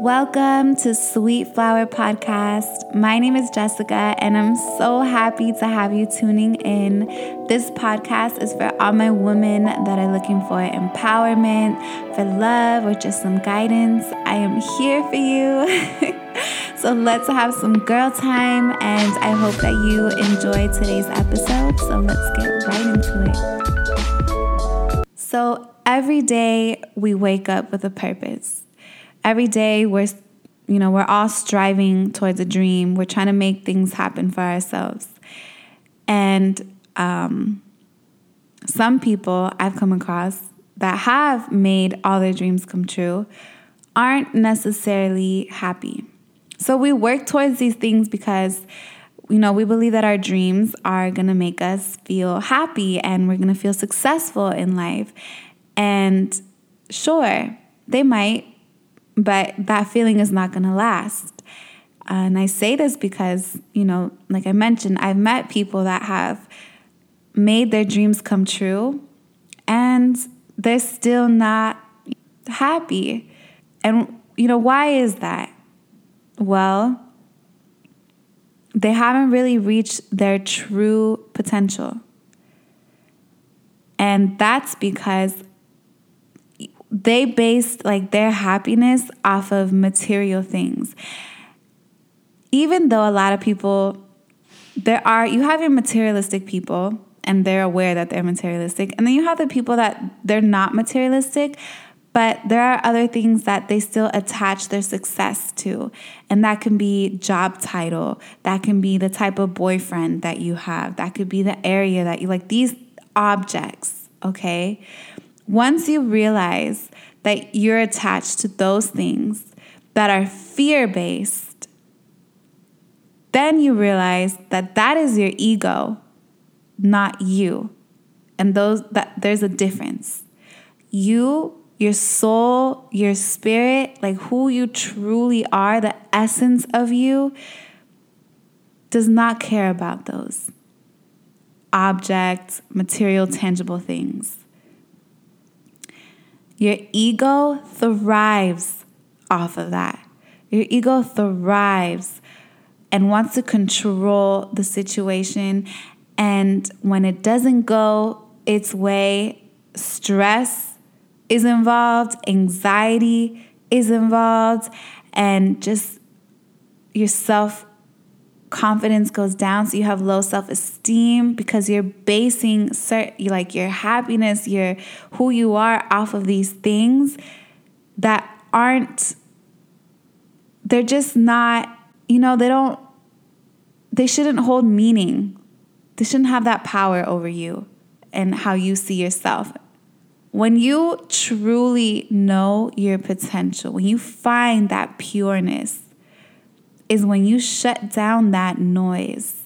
Welcome to Sweet Flower Podcast. My name is Jessica, and I'm so happy to have you tuning in. This podcast is for all my women that are looking for empowerment, for love, or just some guidance. I am here for you. so let's have some girl time, and I hope that you enjoy today's episode. So let's get right into it. So every day we wake up with a purpose every day we're you know we're all striving towards a dream. We're trying to make things happen for ourselves. And um, some people i've come across that have made all their dreams come true aren't necessarily happy. So we work towards these things because you know we believe that our dreams are going to make us feel happy and we're going to feel successful in life. And sure they might but that feeling is not going to last. and I say this because, you know, like I mentioned, I've met people that have made their dreams come true and they're still not happy. And, you know, why is that? Well, they haven't really reached their true potential. And that's because they based like their happiness off of material things. Even though a lot of people there are you have your materialistic people and they're aware that they're materialistic. And then you have the people that they're not materialistic but there are other things that they still attach their success to. And that can be job title. That can be the type of boyfriend that you have. That could be the area that you like these objects okay once you realize that you're attached to those things that are fear based, then you realize that that is your ego, not you. And those that there's a difference. You, your soul, your spirit, like who you truly are, the essence of you does not care about those objects, material, tangible things. Your ego thrives off of that. Your ego thrives and wants to control the situation. And when it doesn't go its way, stress is involved, anxiety is involved, and just your self confidence goes down so you have low self-esteem because you're basing certain like your happiness your who you are off of these things that aren't they're just not you know they don't they shouldn't hold meaning. They shouldn't have that power over you and how you see yourself. When you truly know your potential when you find that pureness is when you shut down that noise,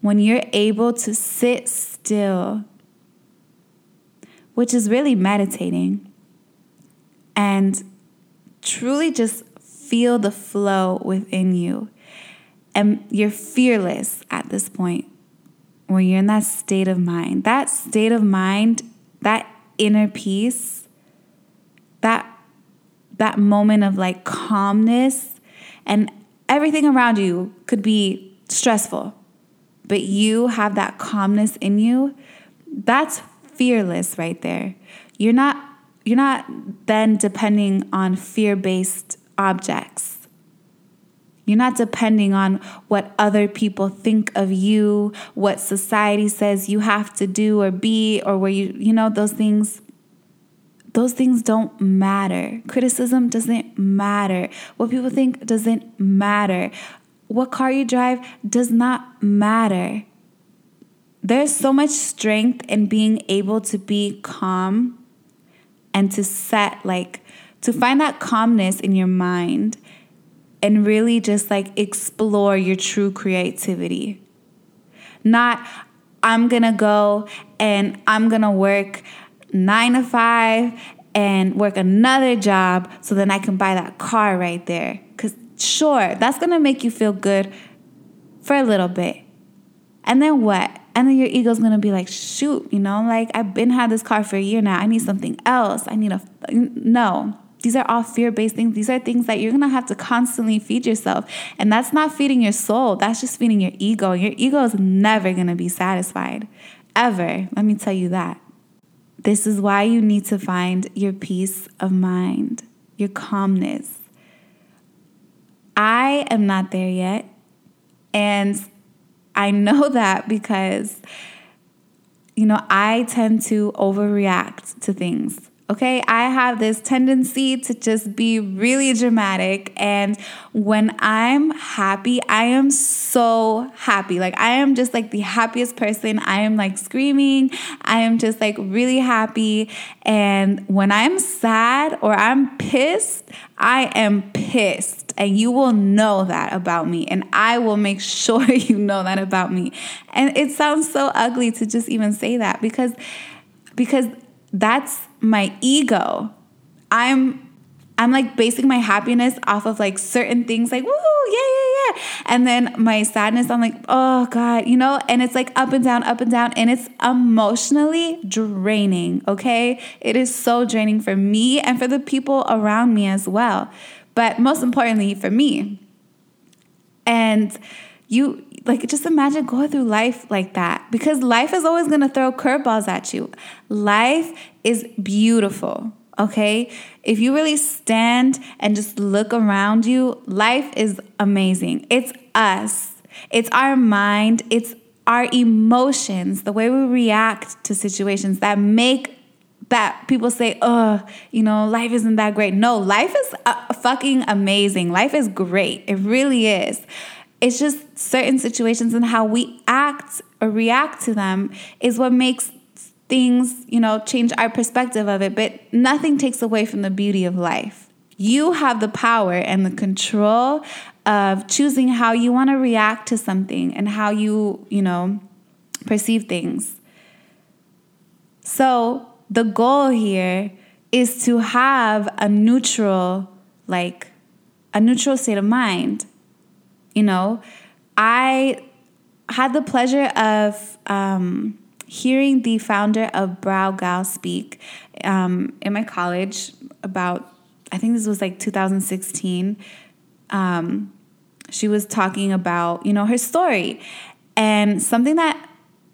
when you're able to sit still, which is really meditating, and truly just feel the flow within you. And you're fearless at this point when you're in that state of mind. That state of mind, that inner peace, that that moment of like calmness and everything around you could be stressful, but you have that calmness in you, that's fearless right there. You're not you're not then depending on fear-based objects. You're not depending on what other people think of you, what society says you have to do or be, or where you, you know, those things those things don't matter. Criticism doesn't matter. What people think doesn't matter. What car you drive does not matter. There's so much strength in being able to be calm and to set, like, to find that calmness in your mind and really just like explore your true creativity. Not, I'm gonna go and I'm gonna work nine to five and work another job so then I can buy that car right there. Because, sure, that's gonna make you feel good for a little bit. And then what? And then your ego's gonna be like, shoot, you know, like I've been had this car for a year now. I need something else. I need a no. these are all fear based things. These are things that you're to have to constantly feed yourself. And that's not feeding your soul, that's just feeding your ego. Your ego is never to be satisfied, ever. Let me tell you that. This is why you need to find your peace of mind, your calmness. I am not there yet. And I know that because, you know, I tend to overreact to things. Okay, I have this tendency to just be really dramatic. And when I'm happy, I am so happy. Like, I am just like the happiest person. I am like screaming. I am just like really happy. And when I'm sad or I'm pissed, I am pissed. And you will know that about me. And I will make sure you know that about me. And it sounds so ugly to just even say that because because that's my ego. I'm I'm like basing my happiness off of like certain things like woo, yeah, yeah, yeah. And then my sadness, I'm like, oh God, you know, and it's like up and down, up and down. And it's emotionally draining, okay? It is so draining for me and for the people around me as well. But most importantly, for me. And you like just imagine going through life like that because life is always going to throw curveballs at you. Life is beautiful, okay? If you really stand and just look around you, life is amazing. It's us. It's our mind, it's our emotions, the way we react to situations that make that people say, oh, you know, life isn't that great. No, life is uh, fucking amazing. Life is great. It really is. It's just certain situations and how we act or react to them is what makes things, you know, change our perspective of it. But nothing takes away from the beauty of life. You have the power and the control of choosing how you want to react to something and how you, you know, perceive things. So, the goal here is to have a neutral, like, a neutral state of mind you know, I had the pleasure of um, hearing the founder of Brow Gal speak um, in my college about, I think this was like 2016. Um, she was talking about, you know, her story. And something that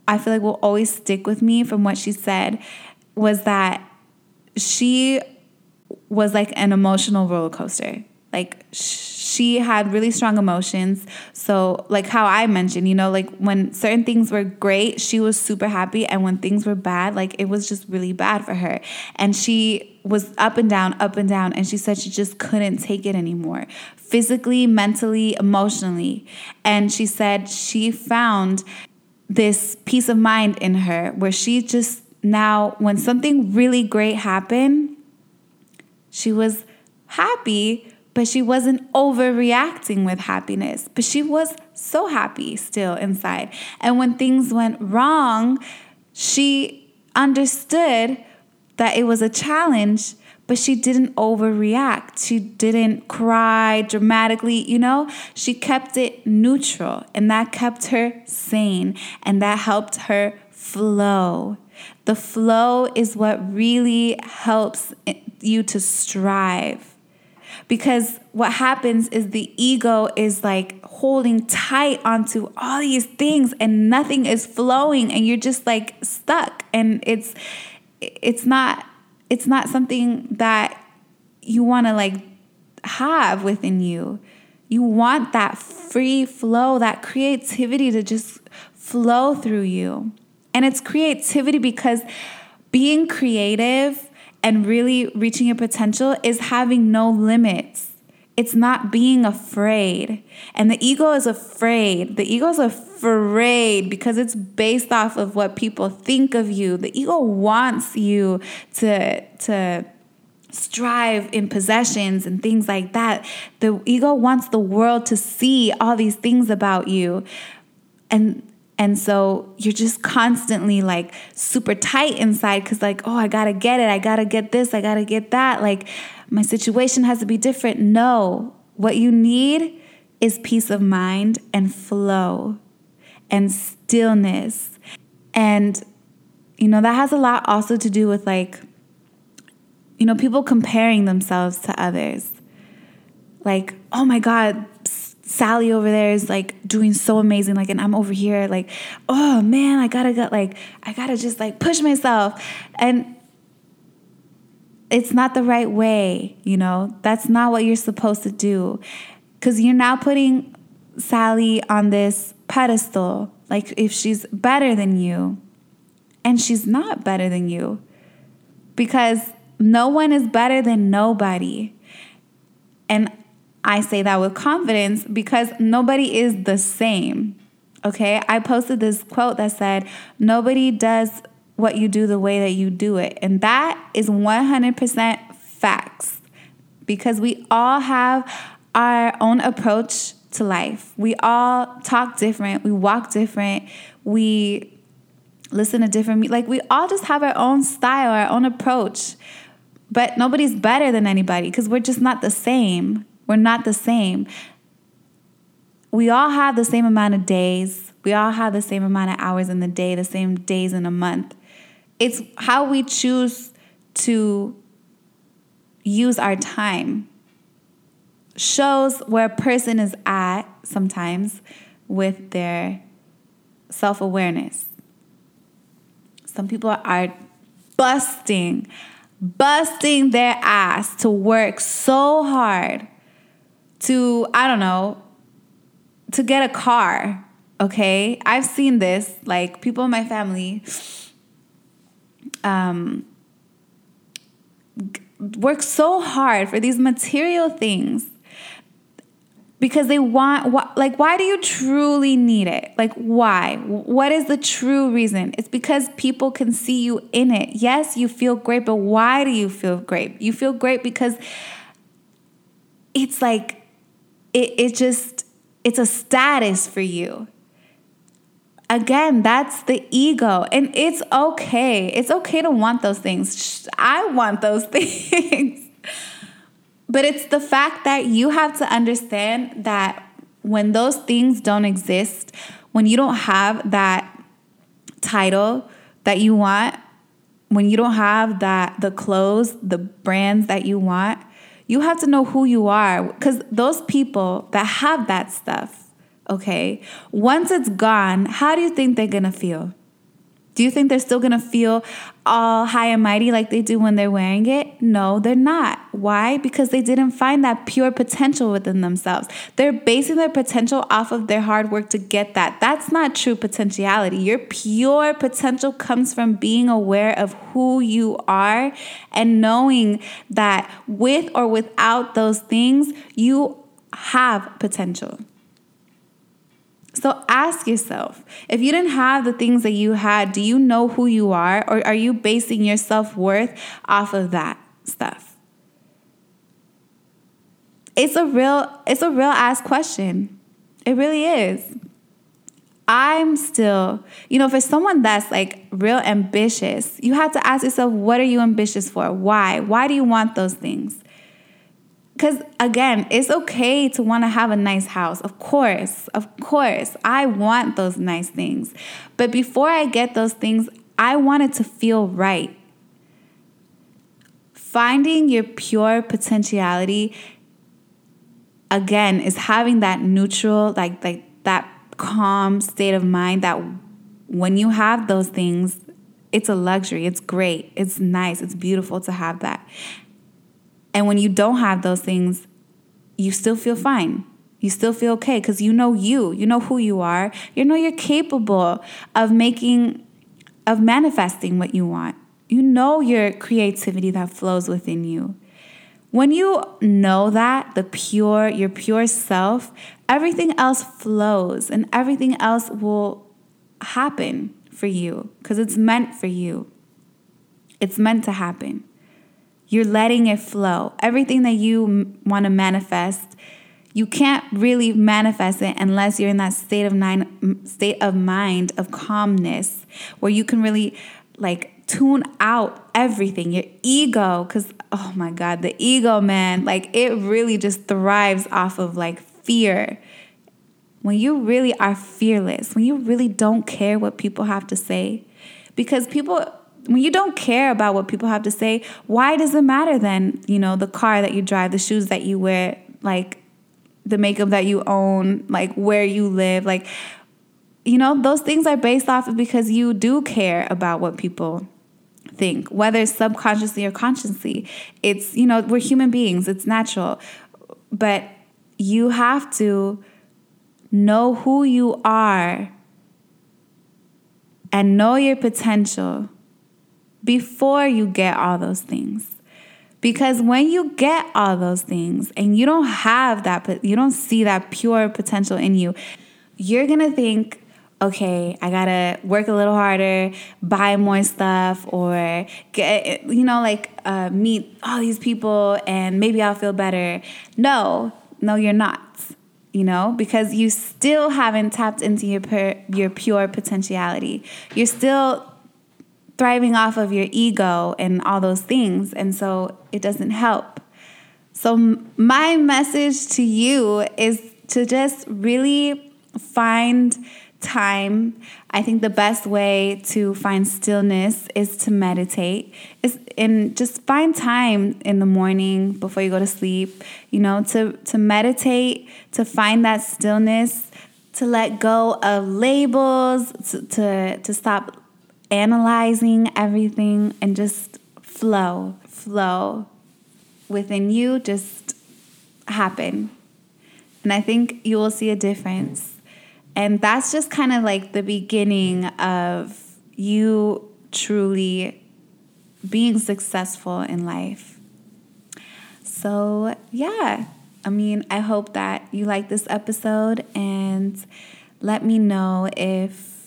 I feel like will always stick with me from what she said was that she was like an emotional roller coaster. Like, she had really strong emotions. So, like how I mentioned, you know, like when certain things were great, she was super happy. And when things were bad, like it was just really bad for her. And she was up and down, up and down. And she said she just couldn't take it anymore physically, mentally, emotionally. And she said she found this peace of mind in her where she just now, when something really great happened, she was happy but she wasn't overreacting with happiness. But she was so happy still inside. And when things went wrong, she understood that it was a challenge, but she didn't overreact. She didn't cry dramatically, you know? She kept it neutral, and that kept her sane, and that helped her flow. The flow is what really helps you to strive because what happens is the ego is like holding tight onto all these things and nothing is flowing and you're just like stuck. And it's it's not it's not something that you want to like have within you. You want that free flow that creativity to just flow through you. And it's creativity because being creative and really reaching your potential is having no limits. It's not being afraid. And the ego is afraid. The ego is afraid because it's based off of what people think of you. The ego wants you to, to strive in possessions and things like that. The ego wants the world to see all these things about you. And and so you're just constantly like super tight inside because, like, oh, I gotta get it. I gotta get this. I gotta get that. Like, my situation has to be different. No, what you need is peace of mind and flow and stillness. And, you know, that has a lot also to do with like, you know, people comparing themselves to others. Like, oh my God, Sally over there is like doing so amazing. Like, and I'm over here, like, oh man, I gotta get like, I gotta just like push myself. And it's not the right way, you know, that's not what you're supposed to do. Cause you're now putting Sally on this pedestal, like if she's better than you, and she's not better than you. Because no one is better than nobody. I say that with confidence because nobody is the same. Okay, I posted this quote that said, Nobody does what you do the way that you do it. And that is 100% facts because we all have our own approach to life. We all talk different, we walk different, we listen to different, like we all just have our own style, our own approach. But nobody's better than anybody because we're just not the same. We're not the same. We all have the same amount of days. We all have the same amount of hours in the day, the same days in a month. It's how we choose to use our time. Shows where a person is at sometimes with their self awareness. Some people are busting busting their ass to work so hard to, I don't know, to get a car. Okay. I've seen this. Like people in my family um, work so hard for these material things because they want like why do you truly need it like why what is the true reason it's because people can see you in it yes you feel great but why do you feel great you feel great because it's like it, it just it's a status for you. Again that's the ego. And it's okay. It's okay to want those things. I want those things. But it's the fact that you have to understand that when those things don't exist, when you don't have that title that you want, when you don't have that the clothes, the brands that you want, you have to know who you are cuz those people that have that stuff, okay? Once it's gone, how do you think they're to feel? Do you think they're still gonna feel all high and mighty like they do when they're wearing it? No, they're not. Why? Because they didn't find that pure potential within themselves. They're basing their potential off of their hard work to get that. That's not true potentiality. Your pure potential comes from being aware of who you are and knowing that with or without those things, you have potential. So ask yourself if you didn't have the things that you had, do you know who you are? Or are you basing your self worth off of that stuff? It's a real, it's a real ass question. It really is. I'm still, you know, for someone that's like real ambitious, you have to ask yourself, what are you ambitious for? Why? Why do you want those things? Because again, it's okay to want to have a nice house. Of course, of course, I want those nice things. But before I get those things, I want it to feel right. Finding your pure potentiality again is having that neutral, like like that calm state of mind that when you have those things, it's a luxury. It's great. It's nice. It's beautiful to have that. And when you don't have those things, you still feel fine. You still feel okay because you know you, you know who you are. You know you're capable of making, of manifesting what you want. You know your creativity that flows within you. When you know that, the pure, your pure self, everything else flows and everything else will happen for you because it's meant for you. It's meant to happen. You're letting it flow. Everything that you want to manifest, you can't really manifest it unless you're in that state of nine, state of mind of calmness where you can really like tune out everything your ego cuz oh my god the ego man like it really just thrives off of like fear when you really are fearless when you really don't care what people have to say because people when you don't care about what people have to say, why does it matter then? You know, the car that you drive, the shoes that you wear, like the makeup that you own, like where you live, like you know, those things are based off of because you do care about what people think, whether subconsciously or consciously. It's, you know, we're human beings, it's natural. But you have to know who you are and know your potential before you get all those things. Because when you get all those things and you don't have that, you don't see that pure potential in you, you're gonna think, okay, I gotta work a little harder, buy more stuff, or get, you know, like uh, meet all these people and maybe I'll feel better. No, no, you're not. You know, because you still haven't tapped into your per, your pure potentiality. You're still thriving off of your ego and all those things, and so it doesn't help. So my message to you is to just really find time. I think the best way to find stillness is to meditate. Is and just find time in the morning before you go to sleep, you know, to to meditate, to find that stillness, to let go of labels, to to, to stop analyzing everything and just flow, flow within you, just happen. And I think you will see a difference. And that's just kind of like the beginning of you truly being successful in life. So, yeah, I mean, I hope that you like this episode and let me know if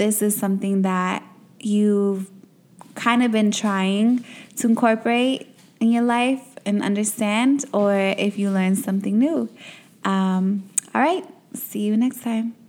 this is something that you've kind of been trying to incorporate in your life and understand, or if you learned something new. Um, all right. See you next time.